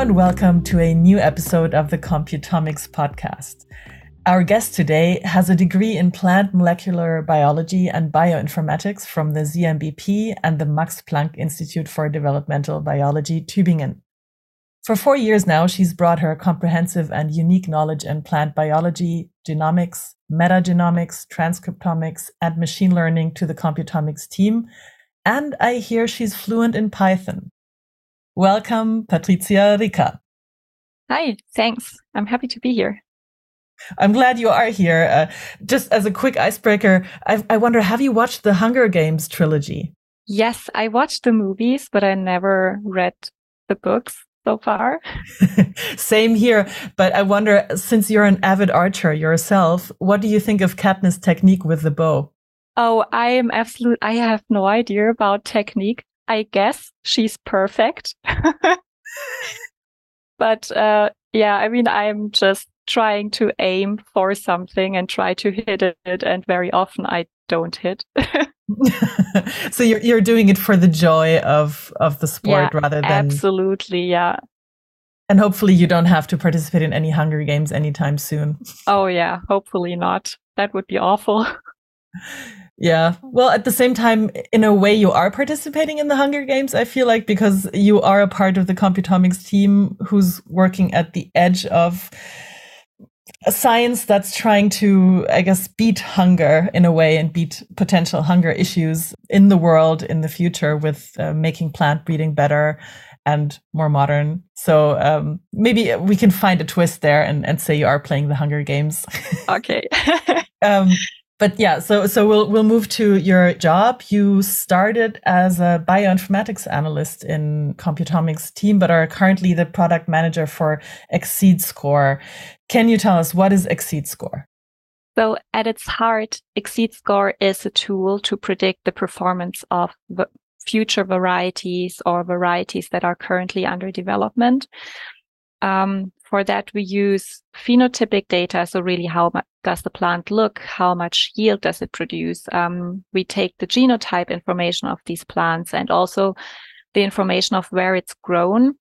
and welcome to a new episode of the Computomics podcast. Our guest today has a degree in plant molecular biology and bioinformatics from the ZMBP and the Max Planck Institute for Developmental Biology, Tübingen. For four years now, she's brought her comprehensive and unique knowledge in plant biology, genomics, metagenomics, transcriptomics, and machine learning to the Computomics team. And I hear she's fluent in Python. Welcome, Patricia Ricca. Hi, thanks. I'm happy to be here. I'm glad you are here. Uh, just as a quick icebreaker, I, I wonder have you watched the Hunger Games trilogy? Yes, I watched the movies, but I never read the books so far. Same here. But I wonder, since you're an avid archer yourself, what do you think of Katniss' technique with the bow? Oh, I am absolute. I have no idea about technique. I guess she's perfect. but uh, yeah, I mean, I'm just trying to aim for something and try to hit it, and very often I don't hit. so you're you're doing it for the joy of of the sport yeah, rather than absolutely, yeah. And hopefully you don't have to participate in any Hunger Games anytime soon. Oh yeah, hopefully not. That would be awful. Yeah. Well, at the same time, in a way, you are participating in the Hunger Games, I feel like, because you are a part of the Computomics team who's working at the edge of a science that's trying to, I guess, beat hunger in a way and beat potential hunger issues in the world in the future with uh, making plant breeding better and more modern. So um, maybe we can find a twist there and, and say you are playing the Hunger Games. Okay. um, but yeah, so so we'll we'll move to your job. You started as a bioinformatics analyst in Computomics team, but are currently the product manager for xSeedScore. Can you tell us what is xSeedScore? So at its heart, xSeedScore is a tool to predict the performance of future varieties or varieties that are currently under development. Um, for that, we use phenotypic data. So really, how does the plant look? How much yield does it produce? Um, we take the genotype information of these plants and also the information of where it's grown,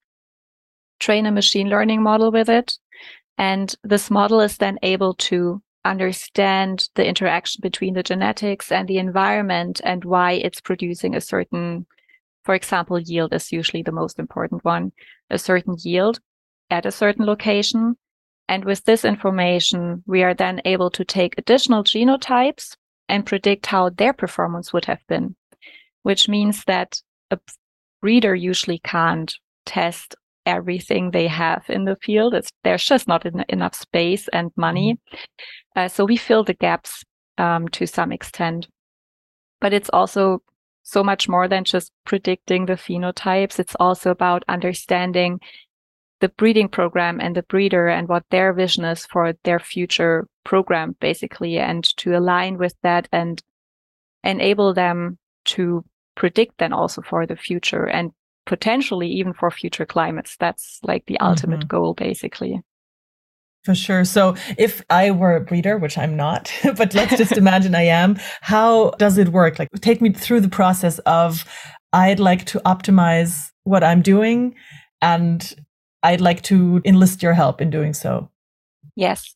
train a machine learning model with it. And this model is then able to understand the interaction between the genetics and the environment and why it's producing a certain, for example, yield is usually the most important one, a certain yield at a certain location. And with this information, we are then able to take additional genotypes and predict how their performance would have been, which means that a breeder usually can't test everything they have in the field. It's, there's just not en- enough space and money. Mm-hmm. Uh, so we fill the gaps um, to some extent. But it's also so much more than just predicting the phenotypes. It's also about understanding the breeding program and the breeder and what their vision is for their future program, basically, and to align with that and enable them to predict then also for the future and potentially even for future climates. That's like the ultimate mm-hmm. goal, basically. For sure. So if I were a breeder, which I'm not, but let's just imagine I am, how does it work? Like take me through the process of I'd like to optimize what I'm doing and I'd like to enlist your help in doing so. Yes.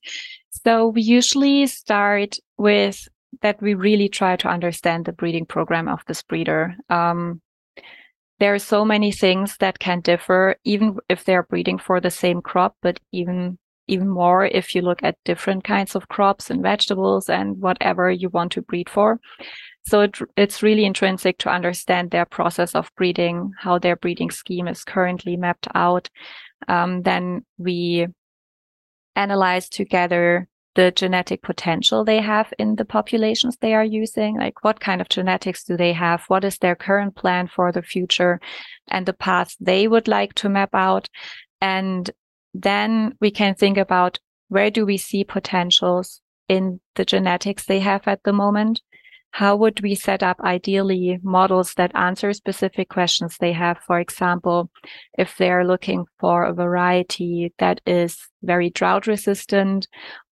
So we usually start with that we really try to understand the breeding program of this breeder. Um, there are so many things that can differ, even if they're breeding for the same crop, but even even more if you look at different kinds of crops and vegetables and whatever you want to breed for. So it, it's really intrinsic to understand their process of breeding, how their breeding scheme is currently mapped out, um, then we analyze together the genetic potential they have in the populations they are using. Like what kind of genetics do they have? What is their current plan for the future and the path they would like to map out? And then we can think about where do we see potentials in the genetics they have at the moment? How would we set up ideally models that answer specific questions they have? For example, if they're looking for a variety that is very drought resistant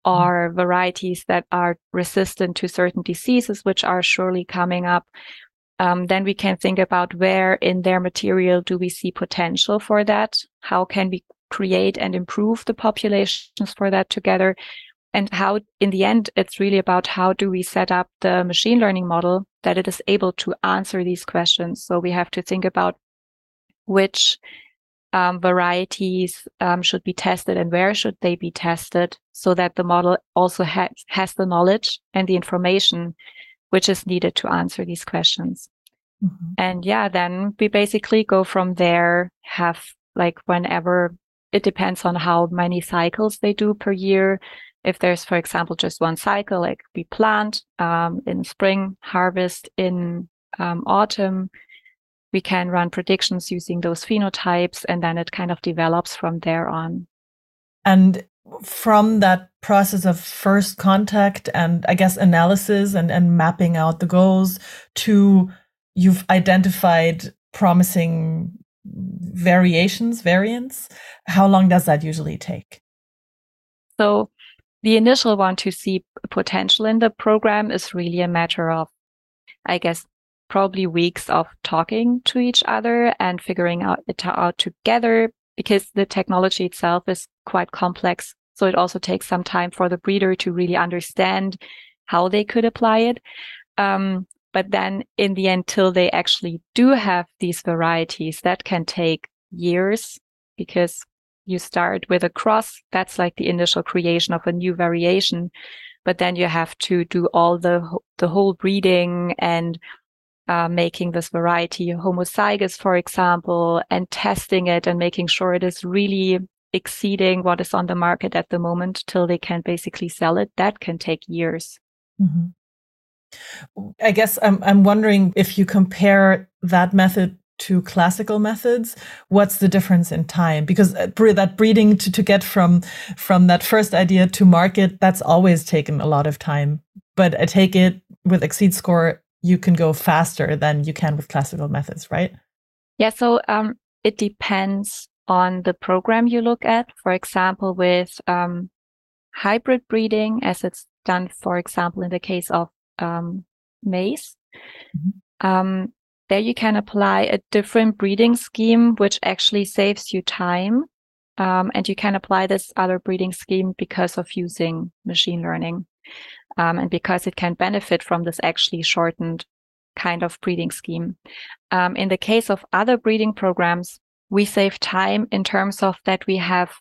mm-hmm. or varieties that are resistant to certain diseases, which are surely coming up, um, then we can think about where in their material do we see potential for that? How can we create and improve the populations for that together and how in the end it's really about how do we set up the machine learning model that it is able to answer these questions so we have to think about which um, varieties um, should be tested and where should they be tested so that the model also has has the knowledge and the information which is needed to answer these questions mm-hmm. and yeah then we basically go from there have like whenever it depends on how many cycles they do per year if there's, for example, just one cycle, like we plant um, in spring, harvest in um, autumn, we can run predictions using those phenotypes, and then it kind of develops from there on. And from that process of first contact and I guess analysis and, and mapping out the goals to you've identified promising variations, variants, how long does that usually take? So the initial one to see potential in the program is really a matter of, I guess, probably weeks of talking to each other and figuring out it out together because the technology itself is quite complex. So it also takes some time for the breeder to really understand how they could apply it. Um, but then in the end, till they actually do have these varieties, that can take years because you start with a cross. That's like the initial creation of a new variation. But then you have to do all the, the whole breeding and uh, making this variety homozygous, for example, and testing it and making sure it is really exceeding what is on the market at the moment till they can basically sell it. That can take years. Mm-hmm. I guess I'm I'm wondering if you compare that method to classical methods what's the difference in time? Because uh, that breeding to, to get from from that first idea to market that's always taken a lot of time. But i take it with xSeedScore you can go faster than you can with classical methods right? Yeah so um, it depends on the program you look at. For example with um, hybrid breeding as it's done for example in the case of um, maize mm-hmm. um, there you can apply a different breeding scheme, which actually saves you time. Um, and you can apply this other breeding scheme because of using machine learning. Um, and because it can benefit from this actually shortened kind of breeding scheme. Um, in the case of other breeding programs, we save time in terms of that we have,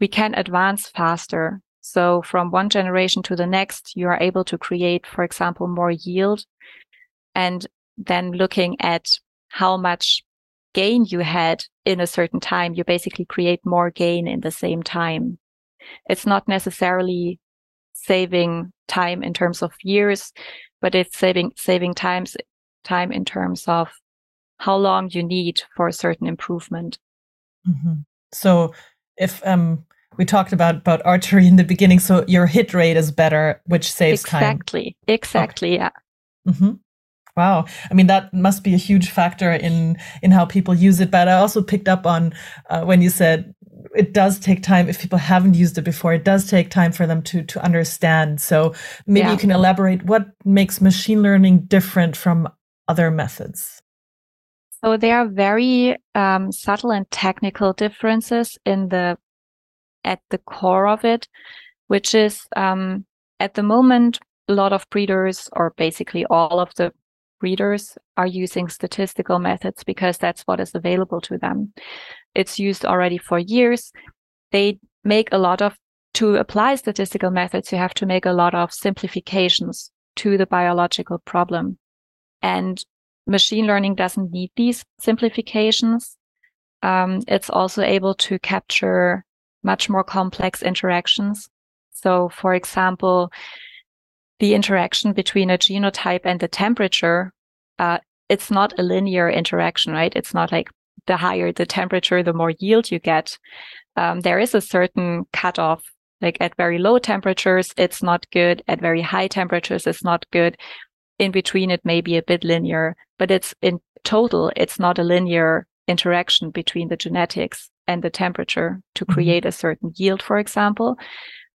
we can advance faster. So from one generation to the next, you are able to create, for example, more yield. And then looking at how much gain you had in a certain time, you basically create more gain in the same time. It's not necessarily saving time in terms of years, but it's saving, saving times, time in terms of how long you need for a certain improvement. Mm-hmm. So if, um, we talked about about archery in the beginning, so your hit rate is better, which saves exactly. time. Exactly, exactly, okay. yeah. Mm-hmm. Wow. I mean, that must be a huge factor in, in how people use it. But I also picked up on uh, when you said it does take time if people haven't used it before. It does take time for them to, to understand. So maybe yeah. you can elaborate what makes machine learning different from other methods. So there are very um, subtle and technical differences in the at the core of it, which is um, at the moment a lot of breeders, or basically all of the breeders are using statistical methods because that's what is available to them. It's used already for years. They make a lot of, to apply statistical methods, you have to make a lot of simplifications to the biological problem. And machine learning doesn't need these simplifications. Um, it's also able to capture much more complex interactions. So, for example, the interaction between a genotype and the temperature, uh, it's not a linear interaction, right? It's not like the higher the temperature, the more yield you get. Um, there is a certain cutoff. Like at very low temperatures, it's not good. At very high temperatures, it's not good. In between, it may be a bit linear, but it's in total, it's not a linear interaction between the genetics and the temperature to mm-hmm. create a certain yield, for example.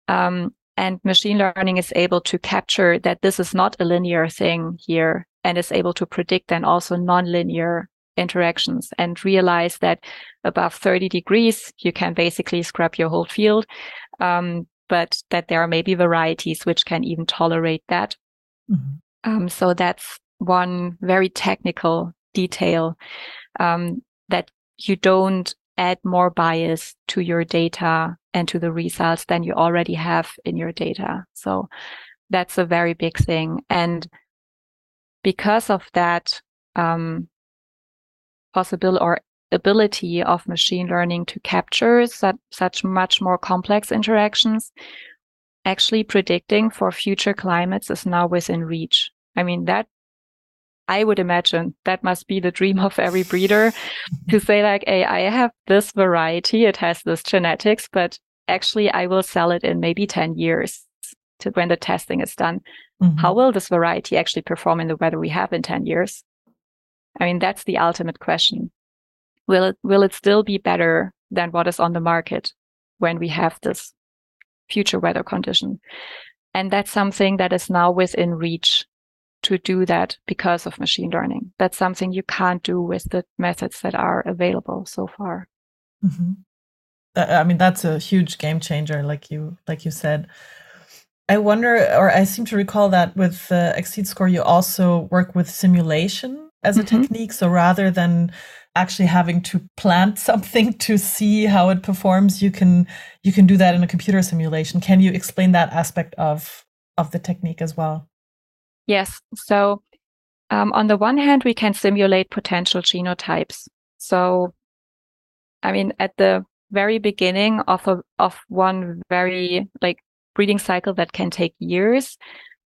Um, and machine learning is able to capture that this is not a linear thing here and is able to predict then also nonlinear interactions and realize that above 30 degrees, you can basically scrub your whole field. Um, but that there are maybe varieties which can even tolerate that. Mm-hmm. Um, so that's one very technical detail um, that you don't add more bias to your data and to the results than you already have in your data. So that's a very big thing. And because of that um, possible or ability of machine learning to capture such, such much more complex interactions, actually predicting for future climates is now within reach. I mean, that I would imagine that must be the dream of every breeder to say like, hey, I have this variety, it has this genetics, but actually I will sell it in maybe 10 years to when the testing is done. Mm-hmm. How will this variety actually perform in the weather we have in 10 years? I mean, that's the ultimate question. Will it, will it still be better than what is on the market when we have this future weather condition? And that's something that is now within reach to do that because of machine learning. That's something you can't do with the methods that are available so far. Mm-hmm. I mean, that's a huge game changer, like you like you said. I wonder, or I seem to recall that with uh, xSeedScore, you also work with simulation as a mm-hmm. technique. So rather than actually having to plant something to see how it performs, you can you can do that in a computer simulation. Can you explain that aspect of of the technique as well? Yes. So, um, on the one hand, we can simulate potential genotypes. So, I mean, at the very beginning of a of one very like breeding cycle that can take years,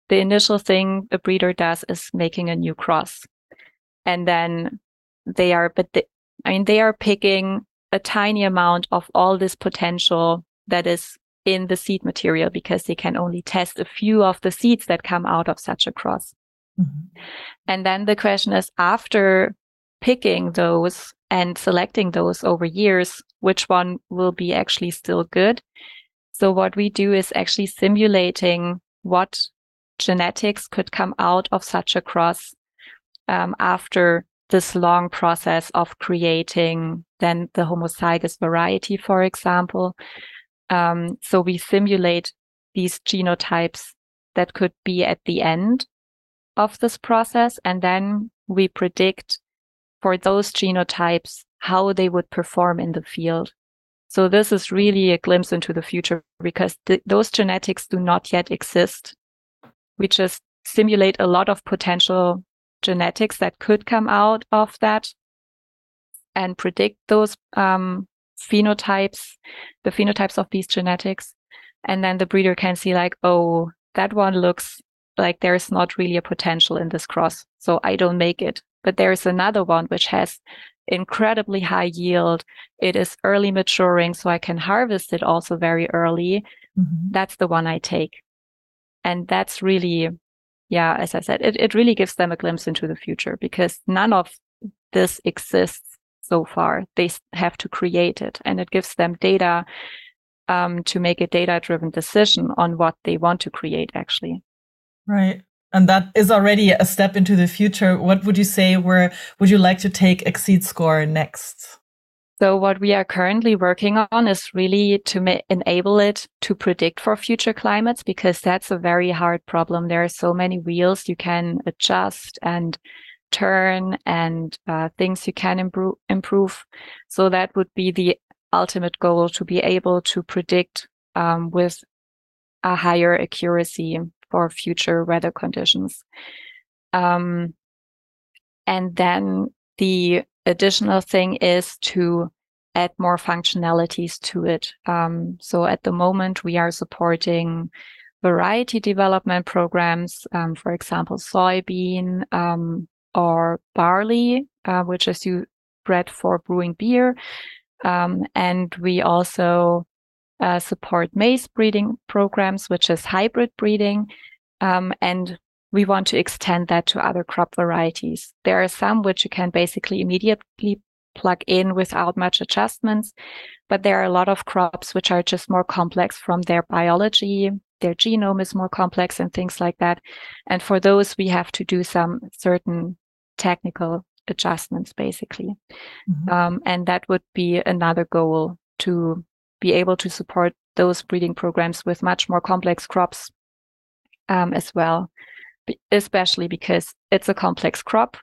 the initial thing a breeder does is making a new cross, and then they are, but they, I mean, they are picking a tiny amount of all this potential that is in the seed material because they can only test a few of the seeds that come out of such a cross. Mm-hmm. And then the question is after picking those and selecting those over years, which one will be actually still good? So what we do is actually simulating what genetics could come out of such a cross um, after this long process of creating then the homozygous variety, for example, um, so we simulate these genotypes that could be at the end of this process. And then we predict for those genotypes how they would perform in the field. So this is really a glimpse into the future because th- those genetics do not yet exist. We just simulate a lot of potential genetics that could come out of that and predict those um, phenotypes, the phenotypes of these genetics. And then the breeder can see like, oh, that one looks like there's not really a potential in this cross. So I don't make it. But there's another one which has incredibly high yield. It is early maturing, so I can harvest it also very early. Mm-hmm. That's the one I take. And that's really, yeah, as I said, it, it really gives them a glimpse into the future because none of this exists so far. They have to create it and it gives them data um, to make a data driven decision on what they want to create actually. Right. And that is already a step into the future. What would you say where would you like to take xSeedScore next? So what we are currently working on is really to enable it to predict for future climates because that's a very hard problem. There are so many wheels you can adjust and turn and uh, things you can improve, improve. So that would be the ultimate goal to be able to predict um, with a higher accuracy for future weather conditions. Um, and then the additional thing is to add more functionalities to it. Um, so at the moment, we are supporting variety development programs, um, for example, soybean, um, or barley, uh, which is used bred for brewing beer. Um, and we also uh, support maize breeding programs, which is hybrid breeding. Um, and we want to extend that to other crop varieties. There are some which you can basically immediately plug in without much adjustments, but there are a lot of crops which are just more complex from their biology, their genome is more complex and things like that. And for those, we have to do some certain technical adjustments, basically. Mm-hmm. Um, and that would be another goal to be able to support those breeding programs with much more complex crops um, as well, especially because it's a complex crop.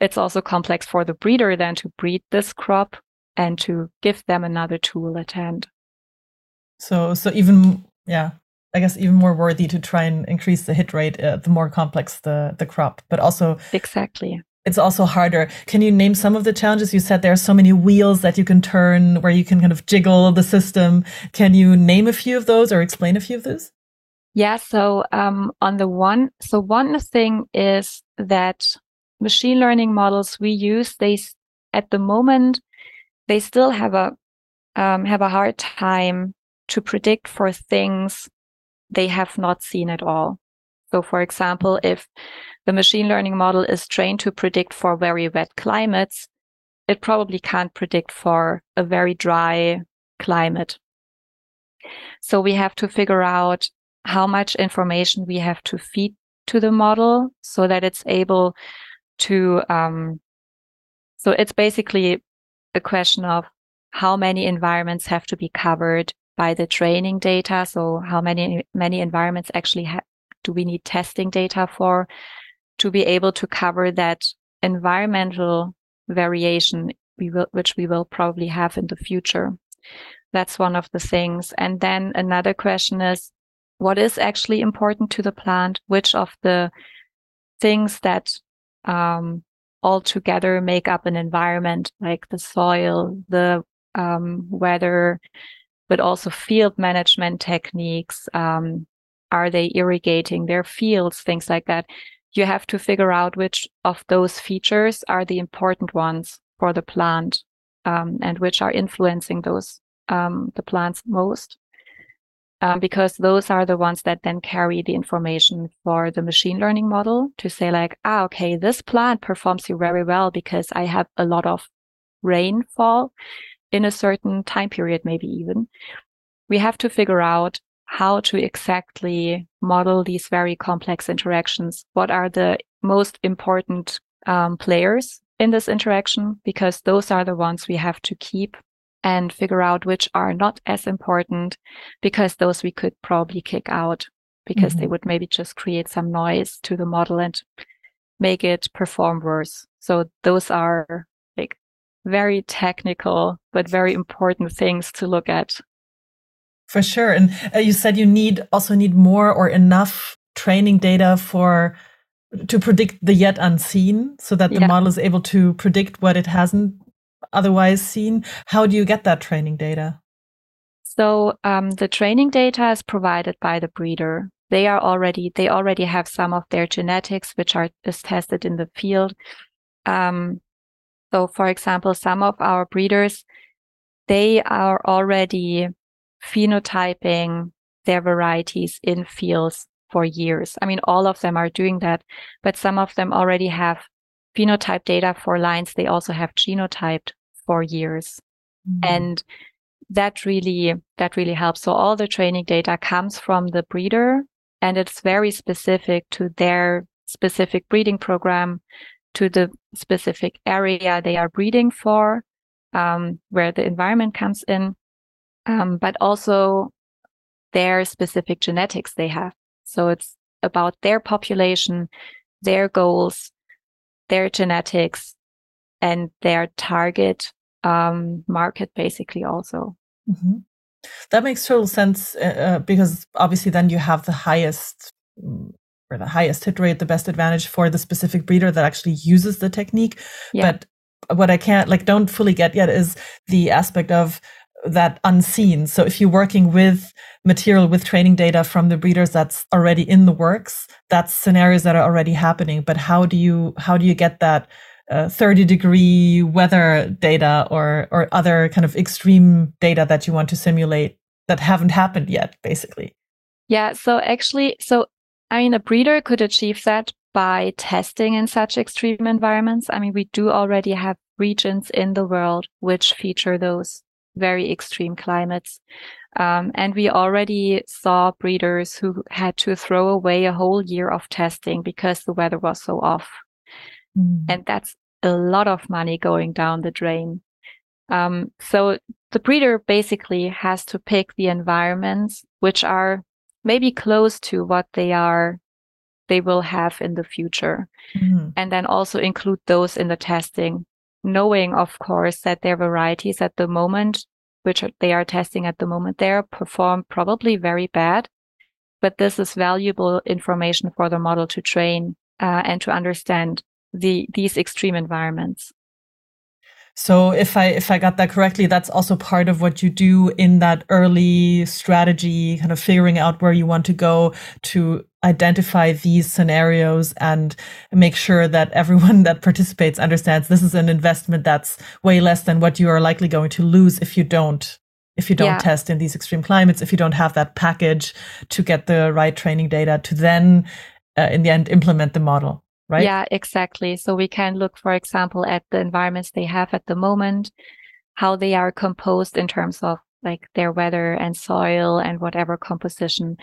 It's also complex for the breeder then to breed this crop and to give them another tool at hand. So, so even yeah, I guess even more worthy to try and increase the hit rate uh, the more complex the the crop, but also exactly it's also harder. Can you name some of the challenges? You said there are so many wheels that you can turn where you can kind of jiggle the system. Can you name a few of those or explain a few of those? Yeah. So, um, on the one, so one thing is that machine learning models we use, they, at the moment, they still have a, um, have a hard time to predict for things they have not seen at all. So, for example, if the machine learning model is trained to predict for very wet climates, it probably can't predict for a very dry climate. So we have to figure out how much information we have to feed to the model so that it's able to, um, so it's basically a question of how many environments have to be covered by the training data. So how many, many environments actually ha- do we need testing data for? to be able to cover that environmental variation we will, which we will probably have in the future. That's one of the things. And then another question is, what is actually important to the plant? Which of the things that um, all together make up an environment, like the soil, the um, weather, but also field management techniques. Um, are they irrigating their fields? Things like that you have to figure out which of those features are the important ones for the plant um, and which are influencing those um, the plants most um, because those are the ones that then carry the information for the machine learning model to say like ah okay this plant performs very well because i have a lot of rainfall in a certain time period maybe even we have to figure out how to exactly model these very complex interactions. What are the most important um, players in this interaction? Because those are the ones we have to keep and figure out which are not as important because those we could probably kick out because mm-hmm. they would maybe just create some noise to the model and make it perform worse. So those are very technical, but very important things to look at for sure. And uh, you said you need also need more or enough training data for to predict the yet unseen so that the yeah. model is able to predict what it hasn't otherwise seen. How do you get that training data? So um, the training data is provided by the breeder. They are already they already have some of their genetics, which are is tested in the field. Um, so, for example, some of our breeders they are already phenotyping their varieties in fields for years. I mean, all of them are doing that, but some of them already have phenotype data for lines. They also have genotyped for years. Mm-hmm. And that really, that really helps. So all the training data comes from the breeder and it's very specific to their specific breeding program, to the specific area they are breeding for, um, where the environment comes in um, but also their specific genetics they have. So it's about their population, their goals, their genetics, and their target um, market, basically, also. Mm-hmm. That makes total sense uh, uh because obviously, then you have the highest mm, or the highest hit rate, the best advantage for the specific breeder that actually uses the technique. Yeah. But what I can't like don't fully get yet is the aspect of that unseen. So if you're working with material with training data from the breeders that's already in the works, that's scenarios that are already happening. But how do you how do you get that uh, 30 degree weather data or or other kind of extreme data that you want to simulate that haven't happened yet, basically? Yeah. So actually, so I mean, a breeder could achieve that by testing in such extreme environments. I mean, we do already have regions in the world which feature those very extreme climates. Um, and we already saw breeders who had to throw away a whole year of testing because the weather was so off. Mm. And that's a lot of money going down the drain. Um, so the breeder basically has to pick the environments which are maybe close to what they are they will have in the future. Mm-hmm. and then also include those in the testing knowing of course that their varieties at the moment which they are testing at the moment there perform probably very bad. But this is valuable information for the model to train uh, and to understand the these extreme environments so if I if I got that correctly, that's also part of what you do in that early strategy, kind of figuring out where you want to go to identify these scenarios and make sure that everyone that participates understands this is an investment that's way less than what you are likely going to lose if you don't if you don't yeah. test in these extreme climates, if you don't have that package to get the right training data to then uh, in the end implement the model right? Yeah, exactly. So we can look, for example, at the environments they have at the moment, how they are composed in terms of like their weather and soil and whatever composition.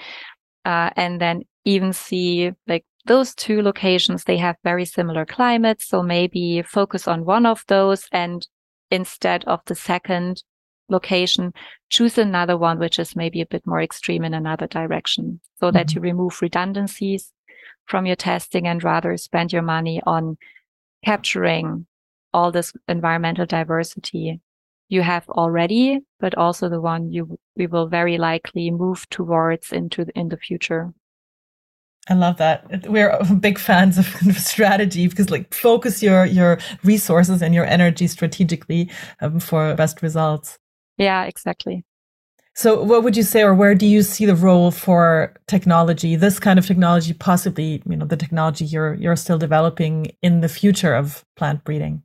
Uh, and then even see like those two locations, they have very similar climates. So maybe focus on one of those and instead of the second location, choose another one, which is maybe a bit more extreme in another direction so mm-hmm. that you remove redundancies from your testing and rather spend your money on capturing all this environmental diversity you have already, but also the one you we will very likely move towards into the, in the future. I love that. We're big fans of strategy because like focus your your resources and your energy strategically um, for best results. Yeah, exactly. So, what would you say, or where do you see the role for technology, this kind of technology, possibly, you know, the technology you're you're still developing in the future of plant breeding?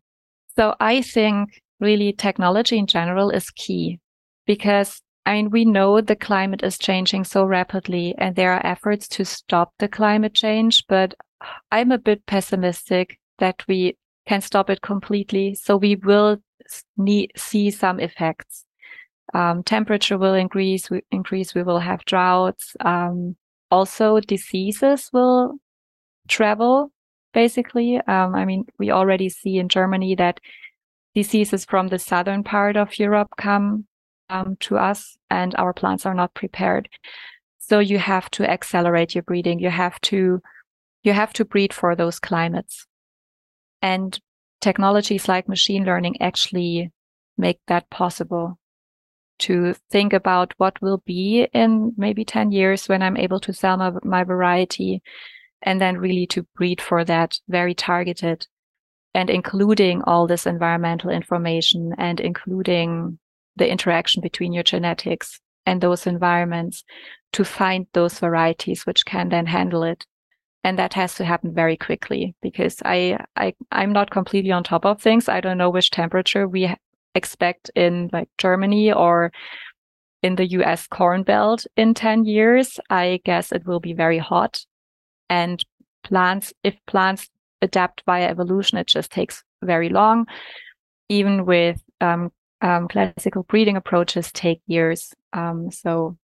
So, I think really technology in general is key because I mean, we know the climate is changing so rapidly and there are efforts to stop the climate change, but I'm a bit pessimistic that we can stop it completely. So we will need, see some effects um, temperature will increase. We, increase. We will have droughts. Um, also, diseases will travel. Basically, um, I mean, we already see in Germany that diseases from the southern part of Europe come um, to us, and our plants are not prepared. So you have to accelerate your breeding. You have to you have to breed for those climates, and technologies like machine learning actually make that possible to think about what will be in maybe 10 years when I'm able to sell my, my variety and then really to breed for that very targeted and including all this environmental information and including the interaction between your genetics and those environments to find those varieties which can then handle it. And that has to happen very quickly because I, I i'm not completely on top of things. I don't know which temperature we expect in like Germany or in the US corn belt in 10 years, I guess it will be very hot. And plants, if plants adapt via evolution, it just takes very long. Even with um, um, classical breeding approaches, take years. Um, so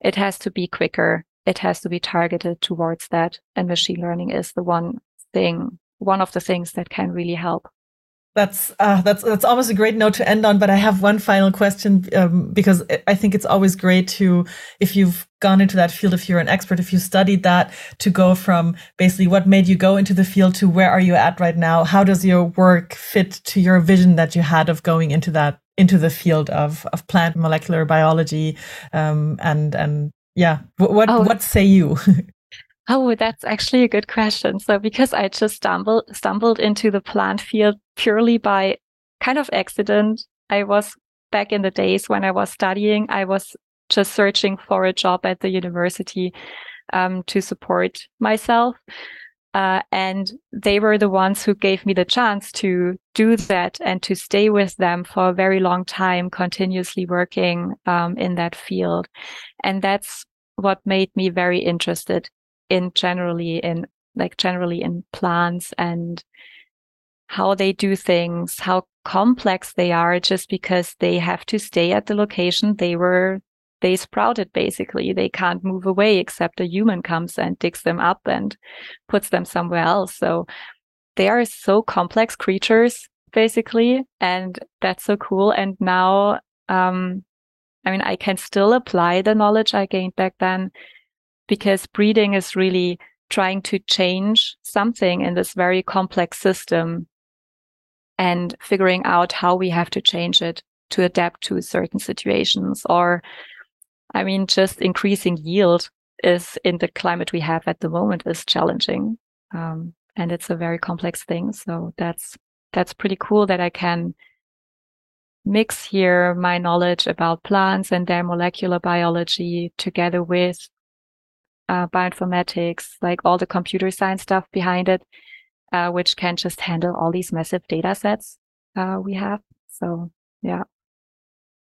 it has to be quicker. It has to be targeted towards that. And machine learning is the one thing, one of the things that can really help. That's uh, that's that's almost a great note to end on. But I have one final question um, because I think it's always great to, if you've gone into that field, if you're an expert, if you studied that, to go from basically what made you go into the field to where are you at right now? How does your work fit to your vision that you had of going into that into the field of of plant molecular biology? Um, and and yeah, what what, oh. what say you? Oh, that's actually a good question. So because I just stumbled stumbled into the plant field purely by kind of accident, I was back in the days when I was studying, I was just searching for a job at the university um, to support myself. Uh, and they were the ones who gave me the chance to do that and to stay with them for a very long time, continuously working um, in that field. And that's what made me very interested in generally in like generally in plants and how they do things, how complex they are just because they have to stay at the location they were they sprouted basically. They can't move away except a human comes and digs them up and puts them somewhere else. So they are so complex creatures, basically. And that's so cool. And now, um, I mean, I can still apply the knowledge I gained back then because breeding is really trying to change something in this very complex system and figuring out how we have to change it to adapt to certain situations or i mean just increasing yield is in the climate we have at the moment is challenging um, and it's a very complex thing. So that's that's pretty cool that i can mix here my knowledge about plants and their molecular biology together with uh, bioinformatics like all the computer science stuff behind it uh, which can just handle all these massive data sets uh, we have. So yeah.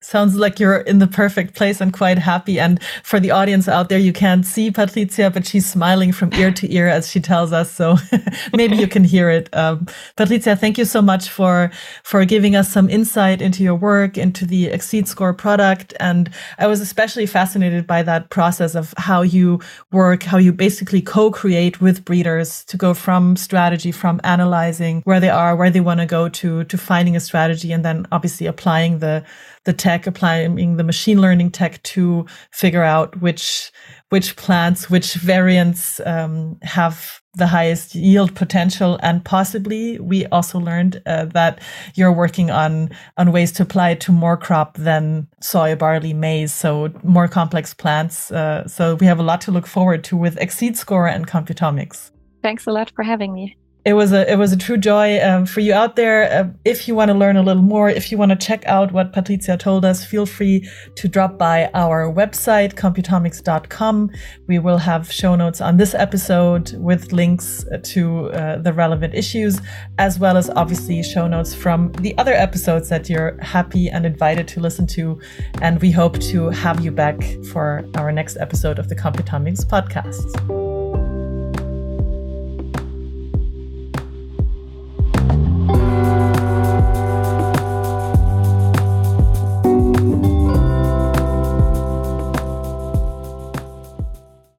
Sounds like you're in the perfect place and quite happy. And for the audience out there, you can't see Patricia, but she's smiling from ear to ear as she tells us. So maybe you can hear it. Um, Patricia, thank you so much for for giving us some insight into your work, into the xSeedScore product. And I was especially fascinated by that process of how you work, how you basically co-create with breeders to go from strategy, from analyzing where they are, where they want to go to to finding a strategy, and then obviously applying the the tech, applying the machine learning tech to figure out which which plants, which variants um, have the highest yield potential, and possibly we also learned uh, that you're working on on ways to apply it to more crop than soy, barley, maize, so more complex plants. Uh, so we have a lot to look forward to with xSeedScore and Computomics. Thanks a lot for having me it was a it was a true joy um, for you out there. Uh, if you want to learn a little more, if you want to check out what Patricia told us, feel free to drop by our website computomics.com. We will have show notes on this episode with links to uh, the relevant issues, as well as obviously show notes from the other episodes that you're happy and invited to listen to. And we hope to have you back for our next episode of the Computomics podcast.